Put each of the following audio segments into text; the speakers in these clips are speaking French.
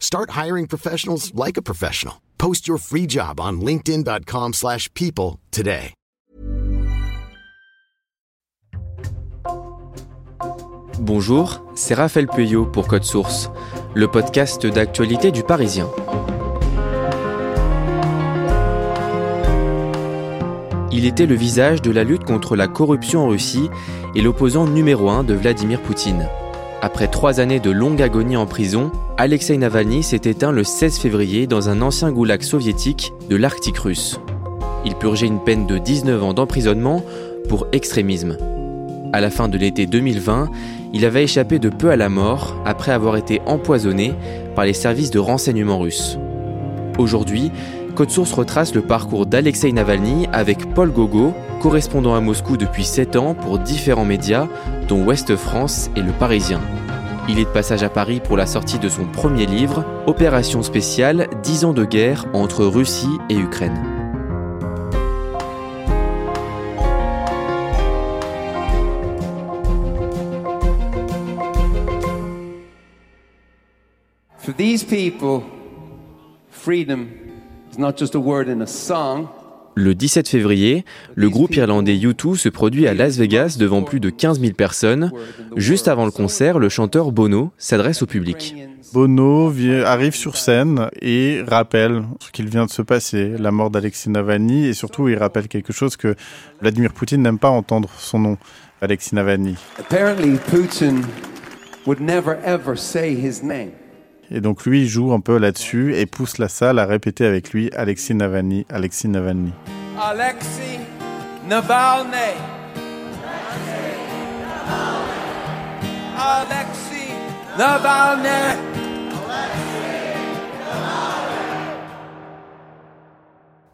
Start hiring professionals like a professional. Post your free job on linkedin.com/people slash people today. Bonjour, c'est Raphaël Pueyo pour Code Source, le podcast d'actualité du Parisien. Il était le visage de la lutte contre la corruption en Russie et l'opposant numéro un de Vladimir Poutine. Après trois années de longue agonie en prison, Alexei Navalny s'est éteint le 16 février dans un ancien goulag soviétique de l'Arctique russe. Il purgeait une peine de 19 ans d'emprisonnement pour extrémisme. À la fin de l'été 2020, il avait échappé de peu à la mort après avoir été empoisonné par les services de renseignement russes. Aujourd'hui, Code Source retrace le parcours d'Alexei Navalny avec Paul Gogo, correspondant à Moscou depuis 7 ans pour différents médias, dont Ouest France et Le Parisien. Il est de passage à Paris pour la sortie de son premier livre, Opération spéciale 10 ans de guerre entre Russie et Ukraine. Le 17 février, le groupe irlandais U2 se produit à Las Vegas devant plus de 15 000 personnes. Juste avant le concert, le chanteur Bono s'adresse au public. Bono arrive sur scène et rappelle ce qu'il vient de se passer, la mort d'Alexei Navalny, et surtout il rappelle quelque chose que Vladimir Poutine n'aime pas entendre son nom, Alexei Navalny. Apparently, Putin would never ever say his name. Et donc lui il joue un peu là-dessus et pousse la salle à répéter avec lui Alexei Navalny, Alexei Navalny. Alexei Navalny. Alexei Navalny.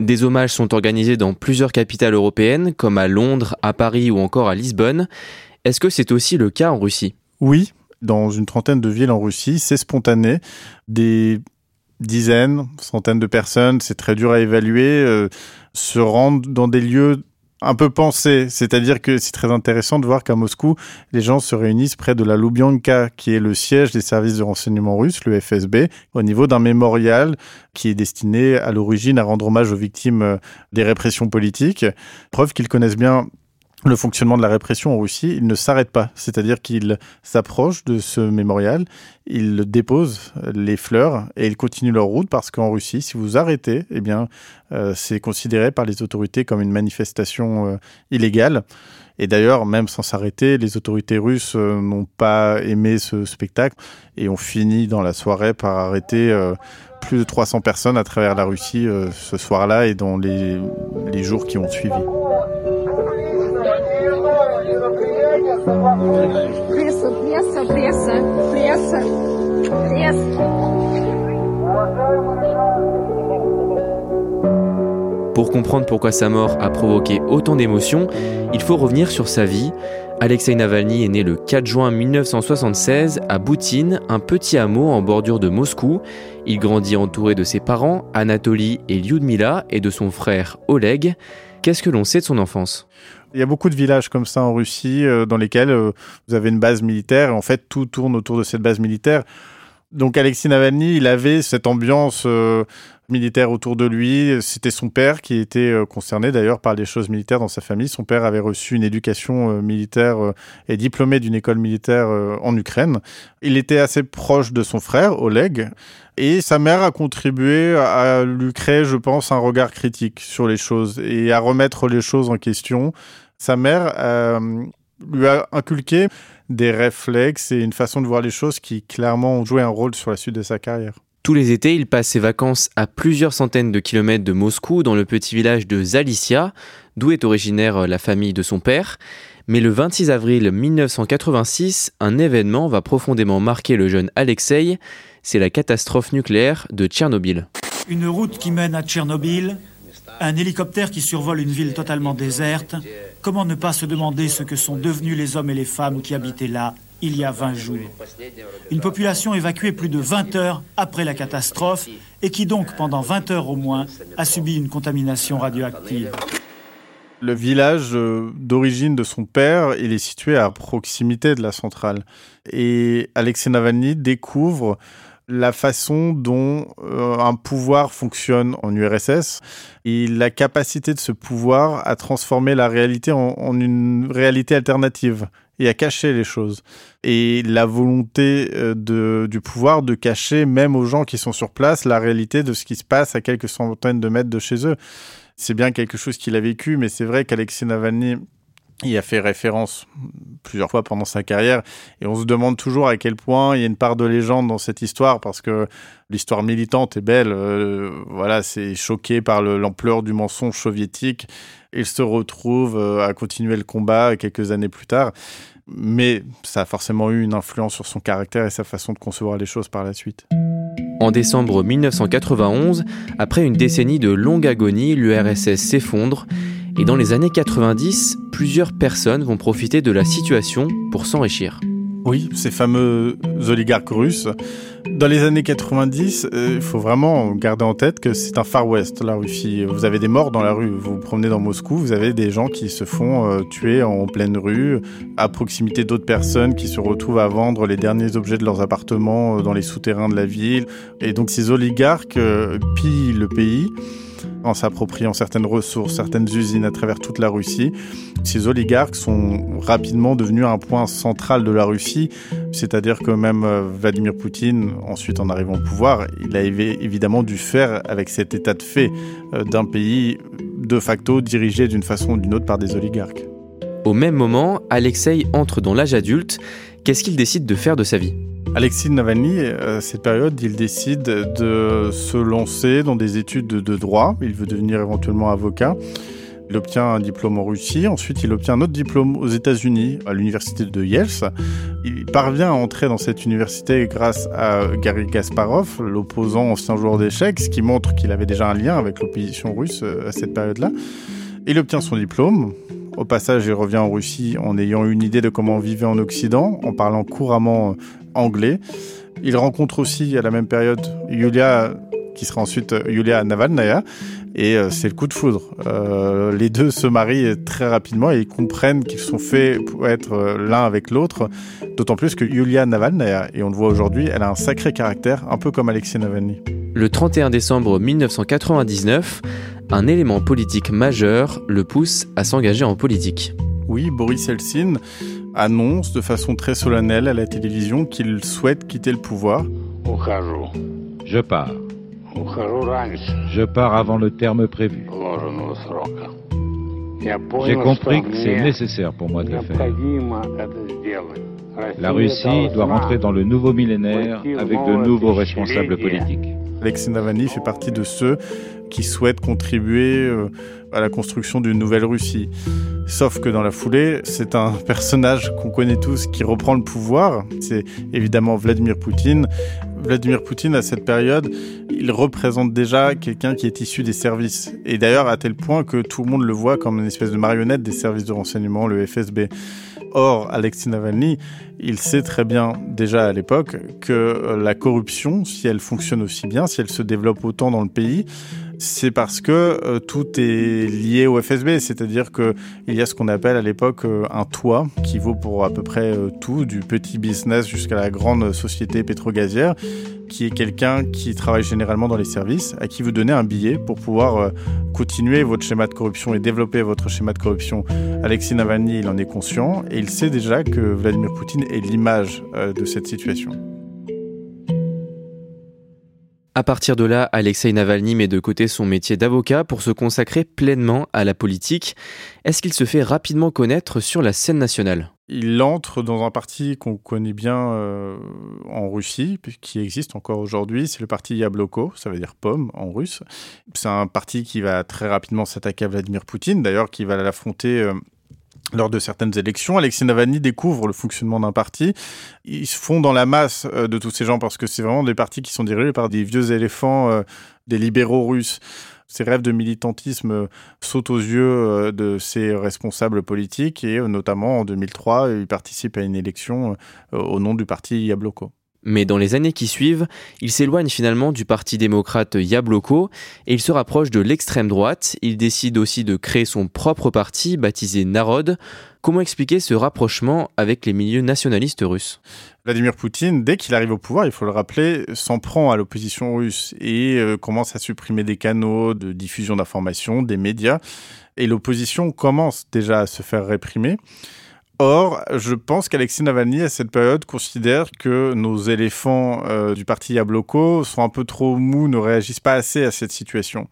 Des hommages sont organisés dans plusieurs capitales européennes, comme à Londres, à Paris ou encore à Lisbonne. Est-ce que c'est aussi le cas en Russie? Oui, dans une trentaine de villes en Russie, c'est spontané. Des dizaines, centaines de personnes, c'est très dur à évaluer, euh, se rendent dans des lieux un peu pensés. C'est-à-dire que c'est très intéressant de voir qu'à Moscou, les gens se réunissent près de la Lubyanka, qui est le siège des services de renseignement russes, le FSB, au niveau d'un mémorial qui est destiné à l'origine à rendre hommage aux victimes euh, des répressions politiques. Preuve qu'ils connaissent bien le fonctionnement de la répression en Russie, il ne s'arrête pas. C'est-à-dire qu'il s'approche de ce mémorial, il dépose les fleurs et ils continuent leur route parce qu'en Russie, si vous arrêtez, eh bien, euh, c'est considéré par les autorités comme une manifestation euh, illégale. Et d'ailleurs, même sans s'arrêter, les autorités russes euh, n'ont pas aimé ce spectacle et ont fini dans la soirée par arrêter euh, plus de 300 personnes à travers la Russie euh, ce soir-là et dans les, les jours qui ont suivi. Pour comprendre pourquoi sa mort a provoqué autant d'émotions, il faut revenir sur sa vie. Alexei Navalny est né le 4 juin 1976 à Boutine, un petit hameau en bordure de Moscou. Il grandit entouré de ses parents, Anatoly et Lyudmila, et de son frère Oleg. Qu'est-ce que l'on sait de son enfance? Il y a beaucoup de villages comme ça en Russie euh, dans lesquels euh, vous avez une base militaire et en fait tout tourne autour de cette base militaire. Donc Alexis Navalny, il avait cette ambiance euh, militaires autour de lui. C'était son père qui était concerné d'ailleurs par les choses militaires dans sa famille. Son père avait reçu une éducation militaire et diplômé d'une école militaire en Ukraine. Il était assez proche de son frère, Oleg. Et sa mère a contribué à lui créer, je pense, un regard critique sur les choses et à remettre les choses en question. Sa mère lui a inculqué des réflexes et une façon de voir les choses qui clairement ont joué un rôle sur la suite de sa carrière. Tous les étés, il passe ses vacances à plusieurs centaines de kilomètres de Moscou, dans le petit village de Zalicia, d'où est originaire euh, la famille de son père. Mais le 26 avril 1986, un événement va profondément marquer le jeune Alexei, c'est la catastrophe nucléaire de Tchernobyl. Une route qui mène à Tchernobyl, un hélicoptère qui survole une ville totalement déserte, comment ne pas se demander ce que sont devenus les hommes et les femmes qui habitaient là il y a 20 jours? Une population évacuée plus de 20 heures après la catastrophe et qui donc, pendant 20 heures au moins, a subi une contamination radioactive. Le village euh, d'origine de son père, il est situé à proximité de la centrale. Et Alexei Navalny découvre la façon dont euh, un pouvoir fonctionne en URSS et la capacité de ce pouvoir à transformer la réalité en une réalité alternative et à cacher les choses. Et la volonté euh, de, du pouvoir de cacher, même aux gens qui sont sur place, la réalité de ce qui se passe à quelques centaines de mètres de chez eux. C'est bien quelque chose qu'il a vécu, mais c'est vrai qu'Alexei Navalny y a fait référence plusieurs fois pendant sa carrière et on se demande toujours à quel point il y a une part de légende dans cette histoire parce que l'histoire militante est belle. Euh, voilà, c'est choqué par l'ampleur du mensonge soviétique il se retrouve euh, à continuer le combat quelques années plus tard. Mais ça a forcément eu une influence sur son caractère et sa façon de concevoir les choses par la suite. En décembre 1991, après une décennie de longue agonie, l'URSS s'effondre et dans les années 90, plusieurs personnes vont profiter de la situation pour s'enrichir. Oui, ces fameux oligarques russes. Dans les années 90, euh, il faut vraiment garder en tête que c'est un Far West, la Russie. Vous avez des morts dans la rue. Vous vous promenez dans Moscou, vous avez des gens qui se font euh, tuer en pleine rue, à proximité d'autres personnes qui se retrouvent à vendre les derniers objets de leurs appartements euh, dans les souterrains de la ville. Et donc ces oligarques pillent le pays en s'appropriant certaines ressources, certaines usines à travers toute la Russie. Ces oligarques sont rapidement devenus un point central de la Russie, c'est-à-dire que même euh, Vladimir Poutine, ensuite en arrivant au pouvoir, il a évidemment dû faire avec cet état de fait euh, d'un pays de facto dirigé d'une façon ou d'une autre par des oligarques. Au même moment, Alexei entre dans l'âge adulte. Qu'est-ce qu'il décide de faire de sa vie? Alexis Navalny, à cette période, il décide de se lancer dans des études de droit. Il veut devenir éventuellement avocat. Il obtient un diplôme en Russie, ensuite il obtient un autre diplôme aux États-Unis, à l'université de Yale. Il parvient à entrer dans cette université grâce à Gary Kasparov, l'opposant ancien joueur d'échecs, ce qui montre qu'il avait déjà un lien avec l'opposition russe euh, à cette période-là. Il obtient son diplôme. Au passage, il revient en Russie en ayant une idée de comment on vivait en Occident, en parlant couramment euh, anglais. Il rencontre aussi à la même période Yulia, qui sera ensuite Yulia Navalnaya, et euh, c'est le coup de foudre. Euh, les deux se marient très rapidement et ils comprennent qu'ils sont faits pour être euh, l'un avec l'autre, d'autant plus que Yulia Navalnaya, et on le voit aujourd'hui, elle a un sacré caractère, un peu comme Alexei Navalny. Le 31 décembre 1999, un élément politique majeur le pousse à s'engager en politique. Oui, Boris Eltsine annonce de façon très solennelle à la télévision qu'il souhaite quitter le pouvoir. Je pars. Je pars avant le terme prévu. J'ai compris que c'est nécessaire pour moi de le faire. La Russie doit rentrer dans le nouveau millénaire avec de nouveaux responsables politiques. Alexei Navalny fait partie de ceux qui souhaitent contribuer euh, à la construction d'une nouvelle Russie. Sauf que dans la foulée, c'est un personnage qu'on connaît tous qui reprend le pouvoir. C'est évidemment Vladimir Poutine. Vladimir Poutine, à cette période, il représente déjà quelqu'un qui est issu des services. Et d'ailleurs, à tel point que tout le monde le voit comme une espèce de marionnette des services de renseignement, le FSB. Or, Alexei Navalny, il sait très bien déjà à l'époque que la corruption, si elle fonctionne aussi bien, si elle se développe autant dans le pays, c'est parce que euh, tout est lié au FSB, c'est-à-dire que il y a ce qu'on appelle à l'époque euh, un toit qui vaut pour à peu près euh, tout, du petit business jusqu'à la grande société pétrogazière, qui est quelqu'un qui travaille généralement dans les services, à qui vous donnez un billet pour pouvoir continuer votre schéma de corruption et développer votre schéma de corruption. Alexis Navalny, il en est conscient et il sait déjà que Vladimir Poutine est l'image de cette situation. À partir de là, Alexei Navalny met de côté son métier d'avocat pour se consacrer pleinement à la politique. Est-ce qu'il se fait rapidement connaître sur la scène nationale? Il entre dans un parti qu'on connaît bien euh, en Russie, qui existe encore aujourd'hui, c'est le parti Yabloko, ça veut dire pomme en russe. C'est un parti qui va très rapidement s'attaquer à Vladimir Poutine, d'ailleurs qui va l'affronter euh, lors de certaines élections. Alexei Navalny découvre le fonctionnement d'un parti. Ils se font dans la masse euh, de tous ces gens parce que c'est vraiment des partis qui sont dirigés par des vieux éléphants, euh, des libéraux russes. Ces rêves de militantisme euh, sautent aux yeux de ces responsables politiques et notamment en 2003, ils participent à une élection au nom du parti Yabloko. Mais dans les années qui suivent, il s'éloigne finalement du parti démocrate Yabloko et il se rapproche de l'extrême droite. Il décide aussi de créer son propre parti baptisé Narod. Comment expliquer ce rapprochement avec les milieux nationalistes russes? Vladimir Poutine, dès qu'il arrive au pouvoir, il faut le rappeler, s'en prend à l'opposition russe et euh, commence à supprimer des canaux de diffusion d'informations, des médias. Et l'opposition commence déjà à se faire réprimer. Or, je pense qu'Alexis Navalny, à cette période, considère que nos éléphants euh, du parti Yabloko sont un peu trop mous, ne réagissent pas assez à cette situation.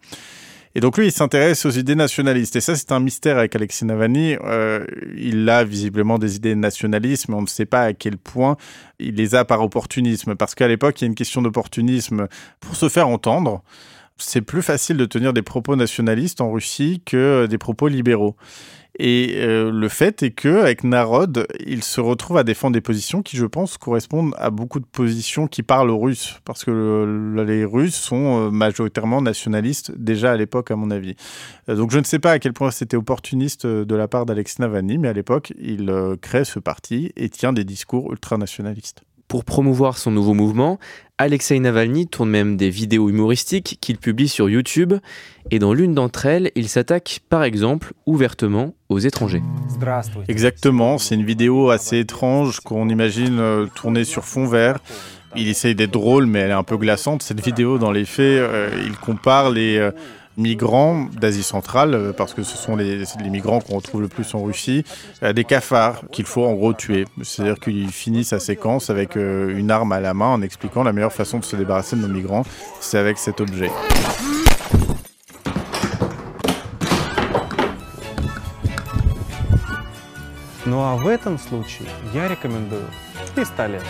Et donc lui, il s'intéresse aux idées nationalistes. Et ça, c'est un mystère avec Alexis Navalny. Euh, il a visiblement des idées nationalistes, mais on ne sait pas à quel point il les a par opportunisme. Parce qu'à l'époque, il y a une question d'opportunisme pour se faire entendre. C'est plus facile de tenir des propos nationalistes en Russie que des propos libéraux. Et euh, le fait est que avec Narod, il se retrouve à défendre des positions qui, je pense, correspondent à beaucoup de positions qui parlent aux Russes, parce que les Russes sont euh, majoritairement nationalistes déjà à l'époque, à mon avis. Euh, donc je ne sais pas à quel point c'était opportuniste de la part d'Alex Navalny, mais à l'époque, il crée ce parti et tient des discours ultranationalistes. Pour promouvoir son nouveau mouvement, Alexei Navalny tourne même des vidéos humoristiques qu'il publie sur YouTube, et dans l'une d'entre elles, il s'attaque par exemple ouvertement aux étrangers. Exactement, c'est une vidéo assez étrange qu'on imagine euh, tournée sur fond vert. Il essaye d'être drôle, mais elle est un peu glaçante. Cette vidéo, dans les faits, euh, il compare les... Euh, migrants d'Asie centrale, euh, parce que ce sont les, migrants qu'on retrouve le plus en Russie, euh, des cafards qu'il faut en gros tuer. C'est-à-dire qu'il finit sa séquence avec euh, une arme à la main en expliquant la meilleure façon de se débarrasser de nos migrants, c'est avec cet objet. Ну а в этом случае я рекомендую пистолет.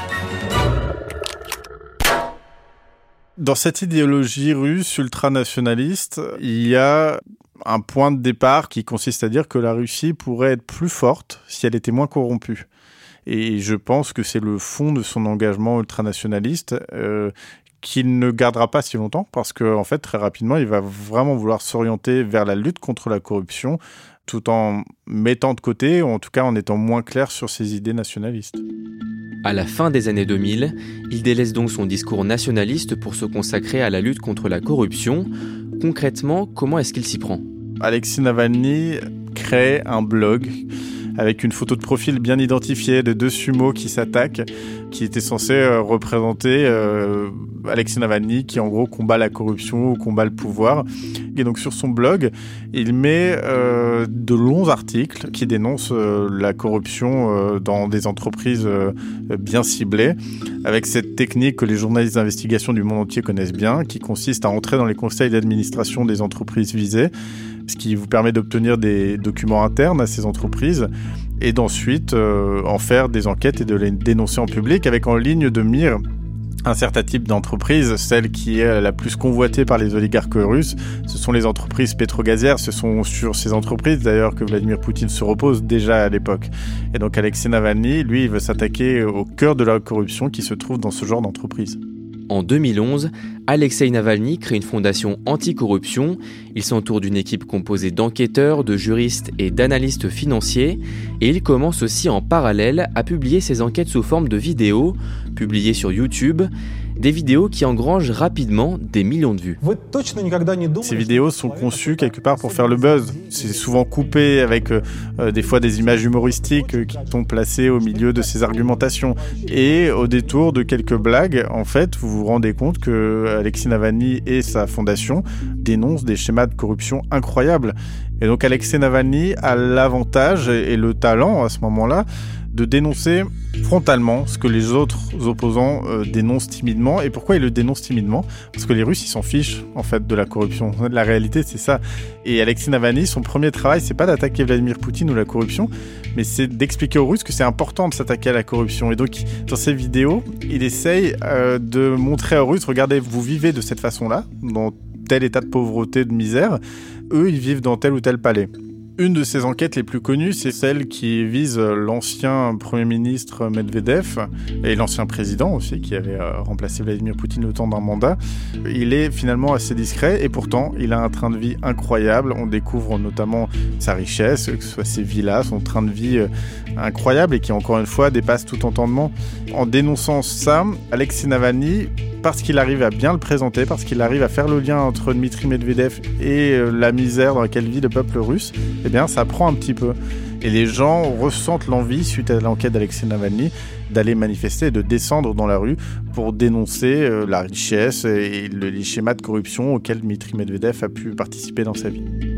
Dans cette idéologie russe ultranationaliste, il y a un point de départ qui consiste à dire que la Russie pourrait être plus forte si elle était moins corrompue. Et je pense que c'est le fond de son engagement ultranationaliste euh, qu'il ne gardera pas si longtemps parce qu'en en fait, très rapidement, il va vraiment vouloir s'orienter vers la lutte contre la corruption tout en mettant de côté, ou en tout cas en étant moins clair sur ses idées nationalistes. À la fin des années 2000, il délaisse donc son discours nationaliste pour se consacrer à la lutte contre la corruption. Concrètement, comment est-ce qu'il s'y prend? Alexis Navalny crée un blog avec une photo de profil bien identifiée de deux sumos qui s'attaquent, qui était censé euh, représenter euh, Alexis Navalny qui en gros combat la corruption ou combat le pouvoir. Et donc sur son blog, il met euh, de longs articles qui dénoncent euh, la corruption dans des entreprises bien ciblées, avec cette technique que les journalistes d'investigation du monde entier connaissent bien, qui consiste à entrer dans les conseils d'administration des entreprises visées, ce qui vous permet d'obtenir des documents internes à ces entreprises et d'ensuite en faire des enquêtes et de les dénoncer en public avec en ligne de mire un certain type d'entreprise, celle qui est la plus convoitée par les oligarques russes, ce sont les entreprises pétrogazières. Ce sont sur ces entreprises d'ailleurs que Vladimir Poutine se repose déjà à l'époque. Et donc Alexei Navalny, lui, il veut s'attaquer au cœur de la corruption qui se trouve dans ce genre d'entreprise. En 2011, Alexei Navalny crée une fondation anticorruption. Il s'entoure d'une équipe composée d'enquêteurs, de juristes et d'analystes financiers. Et il commence aussi en parallèle à publier ses enquêtes sous forme de vidéos, publiées sur YouTube. Des vidéos qui engrangent rapidement des millions de vues. Ces vidéos sont conçues quelque part pour faire le buzz. C'est souvent coupé avec euh, euh, des fois des images humoristiques euh, qui sont placées au milieu de ces argumentations. Et au détour de quelques blagues, en fait, vous vous rendez compte que Alexis Navalny et sa fondation dénoncent des schémas de corruption incroyables. Et donc Alexei Navalny a l'avantage et le talent à ce moment-là de dénoncer frontalement ce que les autres opposants euh, dénoncent timidement. Et pourquoi ils le dénoncent timidement? Parce que les Russes, ils s'en fichent, en fait, de la corruption. La réalité, c'est ça. Et Alexei Navalny, son premier travail, c'est pas d'attaquer Vladimir Poutine ou la corruption, mais c'est d'expliquer aux Russes que c'est important de s'attaquer à la corruption. Et donc, dans ses vidéos, il essaye euh, de montrer aux Russes, regardez, vous vivez de cette façon-là, dans tel état de pauvreté, de misère. Eux, ils vivent dans tel ou tel palais. Une de ces enquêtes les plus connues, c'est celle qui vise l'ancien Premier ministre Medvedev et l'ancien président aussi, qui avait euh, remplacé Vladimir Poutine le temps d'un mandat. Il est finalement assez discret et pourtant, il a un train de vie incroyable. On découvre notamment sa richesse, que ce soit ses villas, son train de vie euh, incroyable et qui, encore une fois, dépasse tout entendement. En dénonçant ça, Alexei Navalny parce qu'il arrive à bien le présenter, parce qu'il arrive à faire le lien entre Dmitri Medvedev et euh, la misère dans laquelle vit le peuple russe, eh bien ça prend un petit peu. Et les gens ressentent l'envie, suite à l'enquête d'Alexei Navalny, d'aller manifester et de descendre dans la rue pour dénoncer euh, la richesse et les schémas de corruption auxquels Dmitri Medvedev a pu participer dans sa vie.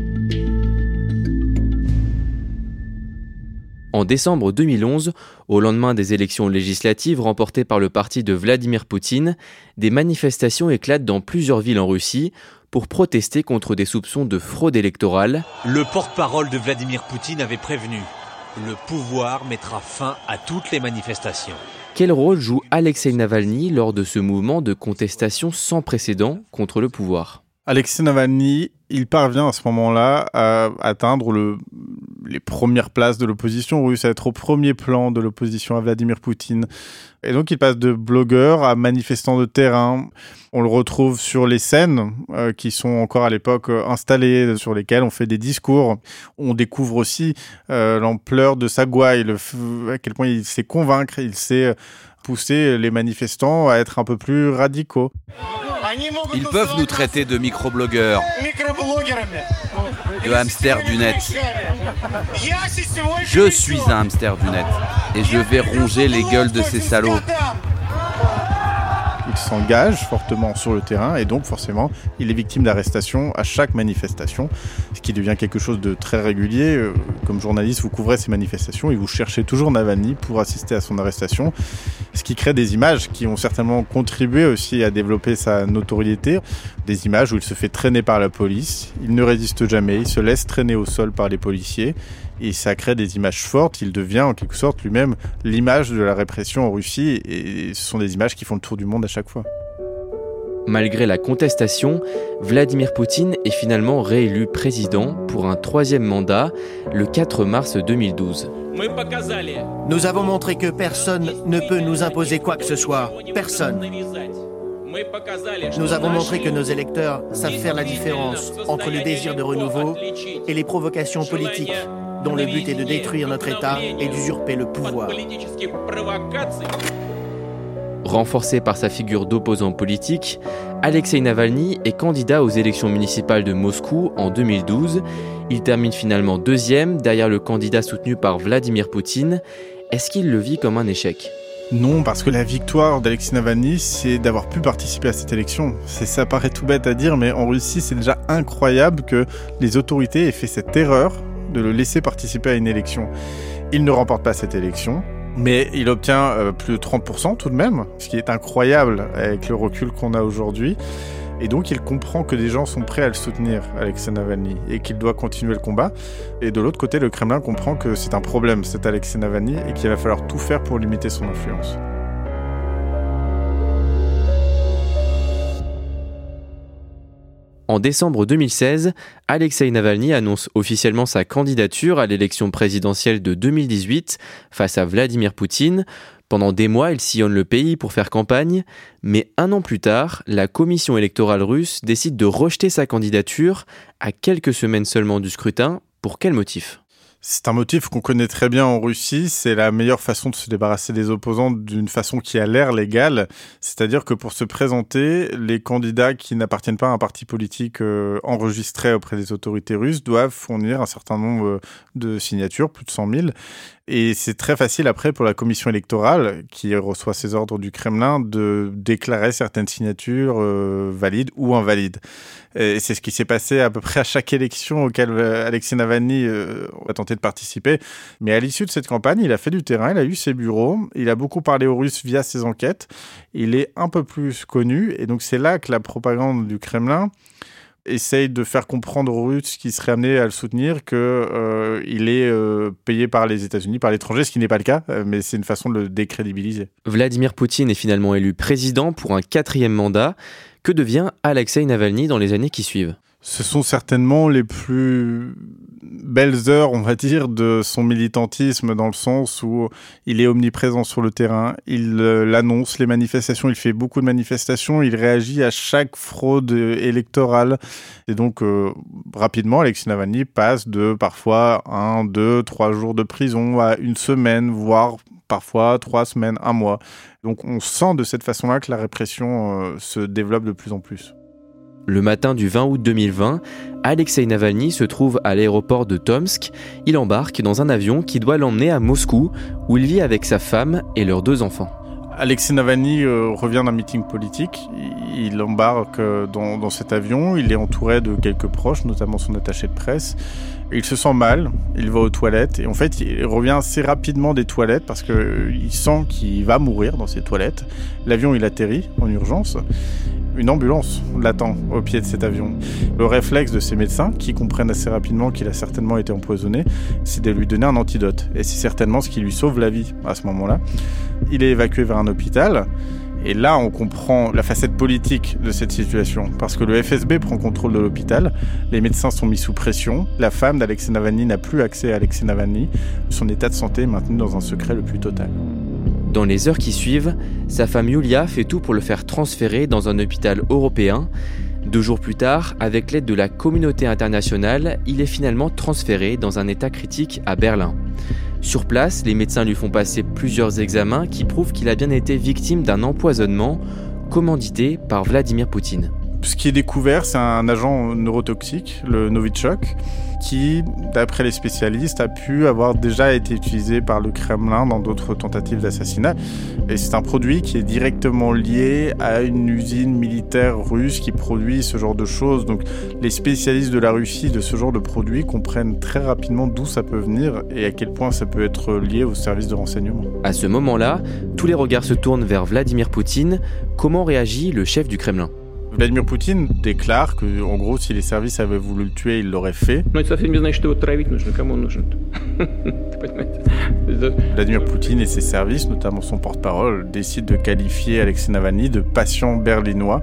En décembre 2011, au lendemain des élections législatives remportées par le parti de Vladimir Poutine, des manifestations éclatent dans plusieurs villes en Russie pour protester contre des soupçons de fraude électorale. Le porte-parole de Vladimir Poutine avait prévenu. Le pouvoir mettra fin à toutes les manifestations. Quel rôle joue Alexei Navalny lors de ce mouvement de contestation sans précédent contre le pouvoir? Alexei Navalny, il parvient à ce moment-là à atteindre le, les premières places de l'opposition russe, à être au premier plan de l'opposition à Vladimir Poutine. Et donc il passe de blogueur à manifestant de terrain. On le retrouve sur les scènes euh, qui sont encore à l'époque euh, installées, sur lesquelles on fait des discours. On découvre aussi euh, l'ampleur de sa gouaille, le, à quel point il sait convaincre, il sait pousser les manifestants à être un peu plus radicaux. Ils peuvent nous traiter de microblogueurs, de hamster du net. Je suis un hamster du net et je vais ronger les gueules de ces salauds s'engage fortement sur le terrain et donc forcément il est victime d'arrestation à chaque manifestation, ce qui devient quelque chose de très régulier. Euh, comme journaliste, vous couvrez ces manifestations et vous cherchez toujours Navalny pour assister à son arrestation, ce qui crée des images qui ont certainement contribué aussi à développer sa notoriété, des images où il se fait traîner par la police, il ne résiste jamais, il se laisse traîner au sol par les policiers et ça crée des images fortes. Il devient en quelque sorte lui-même l'image de la répression en Russie et ce sont des images qui font le tour du monde à chaque fois. Malgré la contestation, Vladimir Poutine est finalement réélu président pour un troisième mandat le 4 mars 2012. Nous avons montré que personne ne peut nous imposer quoi que ce soit. Personne. Nous avons montré que nos électeurs savent faire la différence entre le désir de renouveau et les provocations politiques dont le but est de détruire notre État et d'usurper le pouvoir. Renforcé par sa figure d'opposant politique, Alexei Navalny est candidat aux élections municipales de Moscou en 2012. Il termine finalement deuxième derrière le candidat soutenu par Vladimir Poutine. Est-ce qu'il le vit comme un échec? Non, parce que la victoire d'Alexei Navalny, c'est d'avoir pu participer à cette élection. ça paraît tout bête à dire, mais en Russie, c'est déjà incroyable que les autorités aient fait cette erreur de le laisser participer à une élection. Il ne remporte pas cette élection, mais il obtient euh, plus de 30% tout de même, ce qui est incroyable avec le recul qu'on a aujourd'hui. Et donc il comprend que des gens sont prêts à le soutenir, Alexei Navalny, et qu'il doit continuer le combat. Et de l'autre côté, le Kremlin comprend que c'est un problème, cet Alexei Navalny, et qu'il va falloir tout faire pour limiter son influence. En décembre 2016, Alexei Navalny annonce officiellement sa candidature à l'élection présidentielle de 2018 face à Vladimir Poutine. Pendant des mois, il sillonne le pays pour faire campagne, mais un an plus tard, la commission électorale russe décide de rejeter sa candidature à quelques semaines seulement du scrutin. Pour quel motif? C'est un motif qu'on connaît très bien en Russie. C'est la meilleure façon de se débarrasser des opposants d'une façon qui a l'air légale. C'est-à-dire que pour se présenter, les candidats qui n'appartiennent pas à un parti politique euh, enregistré auprès des autorités russes doivent fournir un certain nombre euh, de signatures, plus de 100 000. Et c'est très facile après pour la commission électorale, qui reçoit ses ordres du Kremlin, de déclarer certaines signatures euh, valides ou invalides. Et c'est ce qui s'est passé à peu près à chaque élection auquel Alexei Navalny euh, a tenté de participer. Mais à l'issue de cette campagne, il a fait du terrain, il a eu ses bureaux, il a beaucoup parlé aux Russes via ses enquêtes. Il est un peu plus connu, et donc c'est là que la propagande du Kremlin essaye de faire comprendre aux Russes qui seraient amenés à le soutenir qu'il euh, est euh, payé par les États-Unis, par l'étranger, ce qui n'est pas le cas, euh, mais c'est une façon de le décrédibiliser. Vladimir Poutine est finalement élu président pour un quatrième mandat. Que devient Alexei Navalny dans les années qui suivent? Ce sont certainement les plus belles heures, on va dire, de son militantisme dans le sens où il est omniprésent sur le terrain, il euh, l'annonce, les manifestations, il fait beaucoup de manifestations, il réagit à chaque fraude électorale. Et donc, euh, rapidement, Alexis Navalny passe de parfois un, deux, trois jours de prison à une semaine, voire parfois trois semaines, un mois. Donc on sent de cette façon-là que la répression euh, se développe de plus en plus. Le matin du 20 août 2020, Alexei Navalny se trouve à l'aéroport de Tomsk. Il embarque dans un avion qui doit l'emmener à Moscou, où il vit avec sa femme et leurs deux enfants. Alexei Navalny euh, revient d'un meeting politique. Il embarque euh, dans, dans, cet avion. Il est entouré de quelques proches, notamment son attaché de presse. Il se sent mal. Il va aux toilettes. Et en fait, il revient assez rapidement des toilettes parce qu'il euh, sent qu'il va mourir dans ces toilettes. L'avion, il atterrit en urgence une ambulance l'attend au pied de cet avion. Le réflexe de ces médecins, qui comprennent assez rapidement qu'il a certainement été empoisonné, c'est de lui donner un antidote. Et c'est certainement ce qui lui sauve la vie à ce moment-là. Il est évacué vers un hôpital. Et là, on comprend la facette politique de cette situation, parce que le FSB prend contrôle de l'hôpital, les médecins sont mis sous pression, la femme d'Alexei Navalny n'a plus accès à Alexei Navalny, son état de santé est maintenu dans un secret le plus total. Dans les heures qui suivent, sa femme Yulia fait tout pour le faire transférer dans un hôpital européen. Deux jours plus tard, avec l'aide de la communauté internationale, il est finalement transféré dans un état critique à Berlin. Sur place, les médecins lui font passer plusieurs examens qui prouvent qu'il a bien été victime d'un empoisonnement commandité par Vladimir Poutine. Ce qui est découvert, c'est un agent neurotoxique, le Novichok, qui, d'après les spécialistes, a pu avoir déjà été utilisé par le Kremlin dans d'autres tentatives d'assassinat. Et c'est un produit qui est directement lié à une usine militaire russe qui produit ce genre de choses. Donc les spécialistes de la Russie de ce genre de produit comprennent très rapidement d'où ça peut venir et à quel point ça peut être lié aux services de renseignement. À ce moment-là, tous les regards se tournent vers Vladimir Poutine. Comment réagit le chef du Kremlin? Vladimir Poutine déclare que, en gros, si les services avaient voulu le tuer, ils l'auraient fait. Vladimir Poutine et ses services, notamment son porte-parole, décident de qualifier Alexei Navalny de patient berlinois,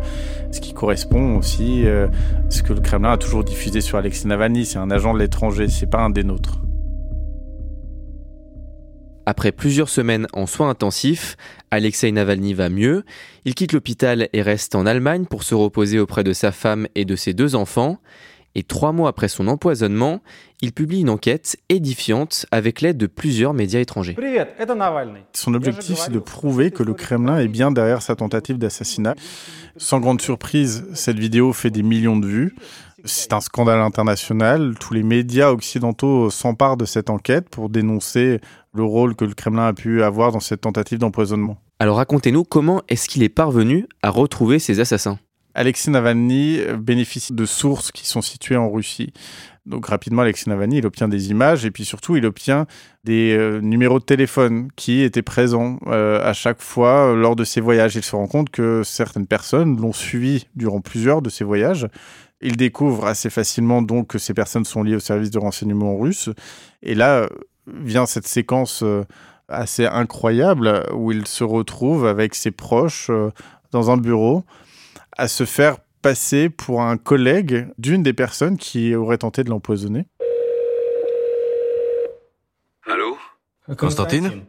ce qui correspond aussi euh, à ce que le Kremlin a toujours diffusé sur Alexei Navalny. C'est un agent de l'étranger, c'est pas un des nôtres. Après plusieurs semaines en soins intensifs, Alexei Navalny va mieux. Il quitte l'hôpital et reste en Allemagne pour se reposer auprès de sa femme et de ses deux enfants. Et trois mois après son empoisonnement, il publie une enquête édifiante avec l'aide de plusieurs médias étrangers. Son objectif, c'est de prouver que le Kremlin est bien derrière sa tentative d'assassinat. Sans grande surprise, cette vidéo fait des millions de vues. C'est un scandale international. Tous les médias occidentaux s'emparent de cette enquête pour dénoncer le rôle que le Kremlin a pu avoir dans cette tentative d'empoisonnement. Alors racontez-nous comment est-ce qu'il est parvenu à retrouver ces assassins Alexei Navalny bénéficie de sources qui sont situées en Russie. Donc rapidement, Alexei Navalny, il obtient des images et puis surtout, il obtient des euh, numéros de téléphone qui étaient présents euh, à chaque fois euh, lors de ses voyages. Il se rend compte que certaines personnes l'ont suivi durant plusieurs de ses voyages il découvre assez facilement donc que ces personnes sont liées au service de renseignement russe. Et là vient cette séquence euh, assez incroyable où il se retrouve avec ses proches euh, dans un bureau à se faire passer pour un collègue d'une des personnes qui aurait tenté de l'empoisonner. Allô? Constantine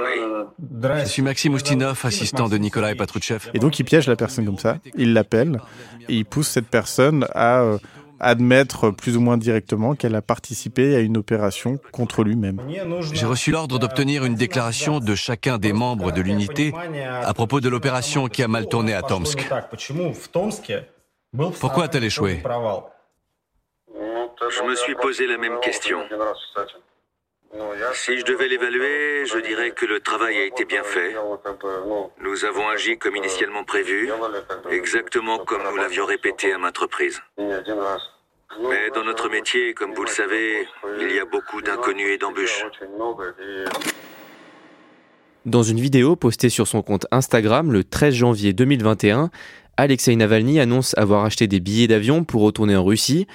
je suis Maxime Oustinov, assistant de Nikolai Patrouchev. Et donc il piège la personne comme ça, il l'appelle, et il pousse cette personne à euh, admettre plus ou moins directement qu'elle a participé à une opération contre lui-même. J'ai reçu l'ordre d'obtenir une déclaration de chacun des membres de l'unité à propos de l'opération qui a mal tourné à Tomsk. Pourquoi a-t-elle échoué? Je me suis posé la même question. Si je devais l'évaluer, je dirais que le travail a été bien fait. Nous avons agi comme initialement prévu, exactement comme nous l'avions répété à maintes reprises. Mais dans notre métier, comme vous le savez, il y a beaucoup d'inconnus et d'embûches. Dans une vidéo postée sur son compte Instagram le 13 janvier 2021, Alexei Navalny annonce avoir acheté des billets d'avion pour retourner en Russie.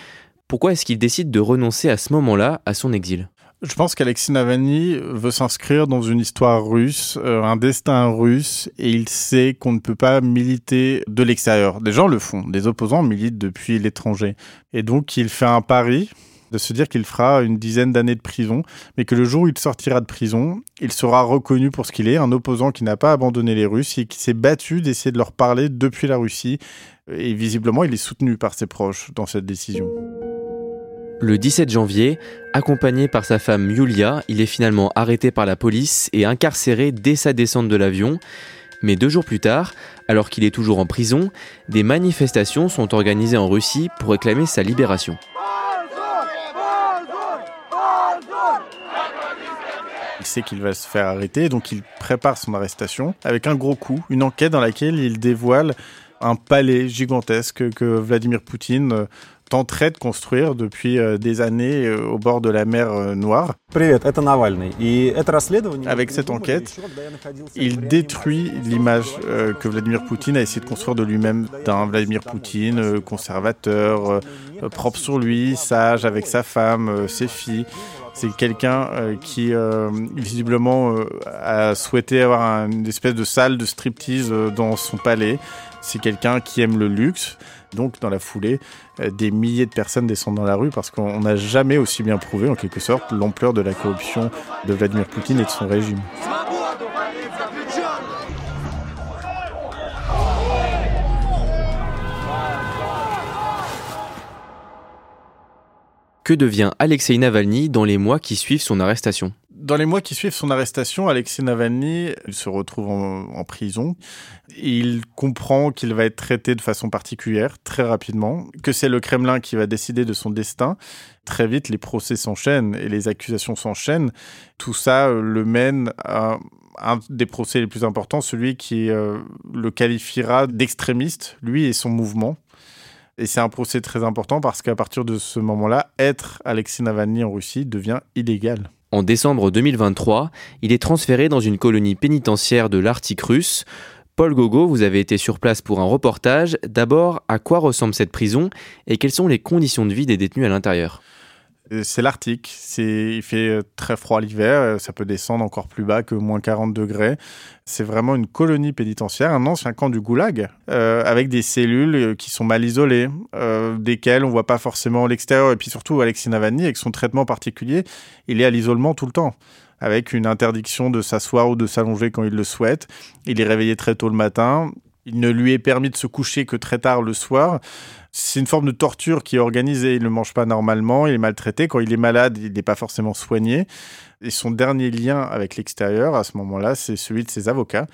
Pourquoi est-ce qu'il décide de renoncer à ce moment-là à son exil? Je pense qu'Alexis Navalny veut s'inscrire dans une histoire russe, euh, un destin russe, et il sait qu'on ne peut pas militer de l'extérieur. Des gens le font, des opposants militent depuis l'étranger. Et donc il fait un pari de se dire qu'il fera une dizaine d'années de prison, mais que le jour où il sortira de prison, il sera reconnu pour ce qu'il est, un opposant qui n'a pas abandonné les Russes et qui s'est battu d'essayer de leur parler depuis la Russie. Et visiblement, il est soutenu par ses proches dans cette décision. Le 17 janvier, accompagné par sa femme Yulia, il est finalement arrêté par la police et incarcéré dès sa descente de l'avion. Mais deux jours plus tard, alors qu'il est toujours en prison, des manifestations sont organisées en Russie pour réclamer sa libération. Il sait qu'il va se faire arrêter, donc il prépare son arrestation avec un gros coup, une enquête dans laquelle il dévoile un palais gigantesque que Vladimir Poutine tenterait de construire depuis euh, des années euh, au bord de la mer euh, Noire. Avec cette enquête, il détruit l'image que Vladimir Poutine a essayé de construire de lui-même d'un Vladimir Poutine conservateur, propre sur lui, sage avec sa femme, ses filles. C'est quelqu'un qui visiblement a souhaité avoir une espèce de salle de striptease dans son palais. C'est quelqu'un qui aime le luxe. Donc, dans la foulée, euh, des milliers de personnes descendent dans la rue parce qu'on n'a jamais aussi bien prouvé, en quelque sorte, l'ampleur de la corruption de Vladimir Poutine et de son régime. Que devient Alexei Navalny dans les mois qui suivent son arrestation? Dans les mois qui suivent son arrestation, Alexei Navalny se retrouve en, prison. Il comprend qu'il va être traité de façon particulière très rapidement, que c'est le Kremlin qui va décider de son destin. Très vite, les procès s'enchaînent et les accusations s'enchaînent. Tout ça euh, le mène à un des procès les plus importants, celui qui euh, le qualifiera d'extrémiste, lui et son mouvement. Et c'est un procès très important parce qu'à partir de ce moment-là, être Alexei Navalny en Russie devient illégal. En décembre 2023, il est transféré dans une colonie pénitentiaire de l'Arctique russe. Paul Gogo, vous avez été sur place pour un reportage. D'abord, à quoi ressemble cette prison et quelles sont les conditions de vie des détenus à l'intérieur? C'est l'Arctique. il fait euh, très froid l'hiver. Euh, ça peut descendre encore plus bas que moins 40 degrés. C'est vraiment une colonie pénitentiaire, un ancien camp du goulag, avec des cellules qui sont mal isolées, desquelles on voit pas forcément l'extérieur. Et puis surtout, Alexis Navalny, avec son traitement particulier, il est à l'isolement tout le temps avec une interdiction de s'asseoir ou de s'allonger quand il le souhaite. Il est réveillé très tôt le matin. Il ne lui est permis de se coucher que très tard le soir. C'est une forme de torture qui est organisée. Il ne mange pas normalement, il est maltraité. Quand il est malade, il n'est pas forcément soigné. Et son dernier lien avec l'extérieur, à ce moment-là, c'est celui de ses avocats.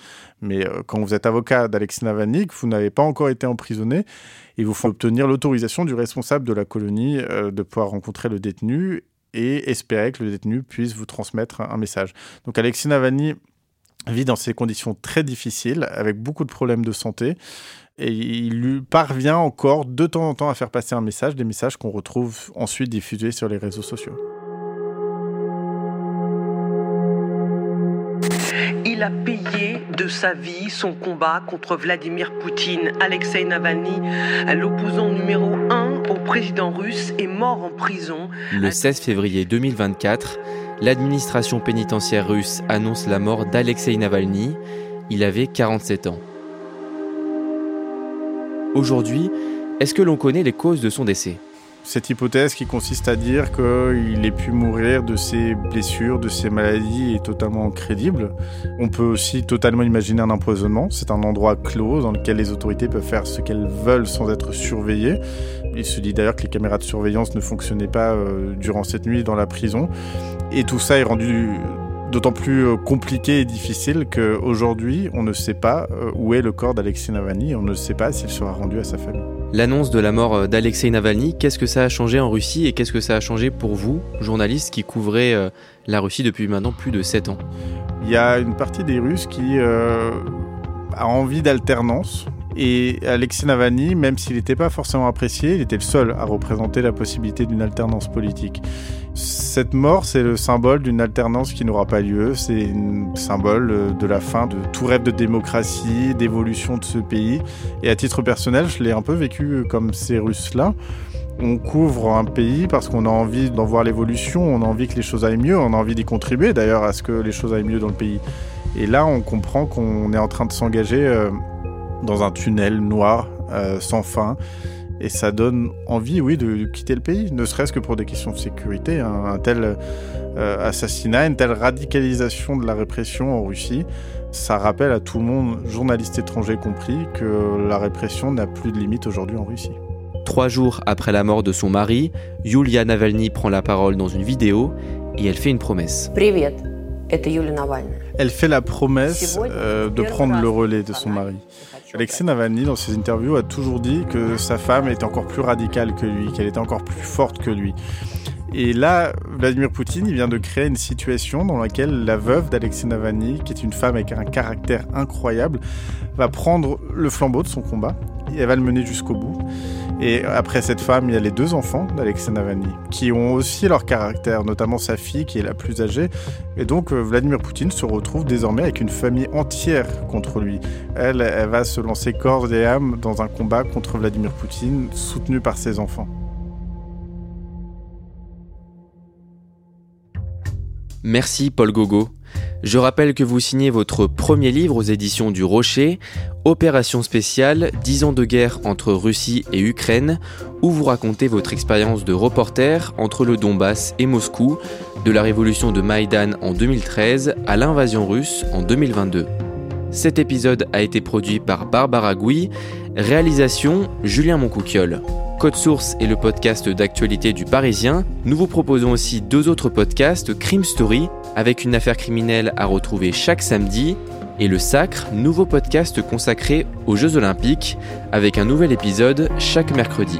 Mais euh, quand vous êtes avocat d'Alexis Navalny, vous n'avez pas encore été emprisonné, il vous faut obtenir l'autorisation du responsable de la colonie euh, de pouvoir rencontrer le détenu et espérer que le détenu puisse vous transmettre un message. Donc Alexis Navalny vit dans ces conditions très difficiles, avec beaucoup de problèmes de santé, et il lui parvient encore de temps en temps à faire passer un message, des messages qu'on retrouve ensuite diffusés sur les réseaux sociaux. Il a payé de sa vie son combat contre Vladimir Poutine. Alexei Navalny, l'opposant numéro un au président russe, est mort en prison. Le 16 février 2024, l'administration pénitentiaire russe annonce la mort d'Alexei Navalny. Il avait 47 ans. Aujourd'hui, est-ce que l'on connaît les causes de son décès? Cette hypothèse qui consiste à dire qu'il ait pu mourir de ses blessures, de ses maladies est totalement crédible. On peut aussi totalement imaginer un empoisonnement. C'est un endroit clos dans lequel les autorités peuvent faire ce qu'elles veulent sans être surveillées. Il se dit d'ailleurs que les caméras de surveillance ne fonctionnaient pas euh, durant cette nuit dans la prison. Et tout ça est rendu d'autant plus euh, compliqué et difficile qu'aujourd'hui, on ne sait pas euh, où est le corps d'Alexei Navalny, on ne sait pas s'il sera rendu à sa famille. L'annonce de la mort euh, d'Alexei Navalny, qu'est-ce que ça a changé en Russie et qu'est-ce que ça a changé pour vous, journaliste qui couvrez la Russie depuis maintenant plus de 7 ans? Il y a une partie des Russes qui a envie d'alternance, et Alexei Navalny, même s'il n'était pas forcément apprécié, il était le seul à représenter la possibilité d'une alternance politique. Cette mort, c'est le symbole d'une alternance qui n'aura pas lieu. C'est un symbole de la fin de tout rêve de démocratie, d'évolution de ce pays. Et à titre personnel, je l'ai un peu vécu comme ces Russes-là. On couvre un pays parce qu'on a envie d'en voir l'évolution, on a envie que les choses aillent mieux, on a envie d'y contribuer d'ailleurs à ce que les choses aillent mieux dans le pays. Et là, on comprend qu'on est en train de s'engager euh, dans un tunnel noir euh, sans fin. Et ça donne envie, oui, de, quitter le pays, ne serait-ce que pour des questions de sécurité. Un, tel euh, assassinat, une telle radicalisation de la répression en Russie, ça rappelle à tout le monde, journalistes étrangers compris, que la répression n'a plus de limite aujourd'hui en Russie. Trois jours après la mort de son mari, Yulia Navalny prend la parole dans une vidéo et elle fait une promesse. Elle fait la promesse euh, de prendre le relais de son mari. Alexei Navalny, dans ses interviews, a toujours dit que sa femme était encore plus radicale que lui, qu'elle était encore plus forte que lui. Et là, Vladimir Poutine, il vient de créer une situation dans laquelle la veuve d'Alexei Navalny, qui est une femme avec un caractère incroyable, va prendre le flambeau de son combat et elle va le mener jusqu'au bout. Et après cette femme, il y a les deux enfants d'Alexei Navalny, qui ont aussi leur caractère, notamment sa fille qui est la plus âgée. Et donc euh, Vladimir Poutine se retrouve désormais avec une famille entière contre lui. Elle, elle va se lancer corps et âme dans un combat contre Vladimir Poutine, soutenu par ses enfants. Merci Paul Gogo. Je rappelle que vous signez votre premier livre aux éditions du Rocher, Opération spéciale, 10 ans de guerre entre Russie et Ukraine, où vous racontez votre expérience de reporter entre le Donbass et Moscou, de la révolution de Maïdan en 2013 à l'invasion russe en 2022. Cet épisode a été produit par Barbara Gouy, réalisation Julien Moncouquiole. Code Source est le podcast d'actualité du Parisien. Nous vous proposons aussi deux autres podcasts, Crime Story, avec une affaire criminelle à retrouver chaque samedi, et Le Sacre, nouveau podcast consacré aux Jeux Olympiques, avec un nouvel épisode chaque mercredi.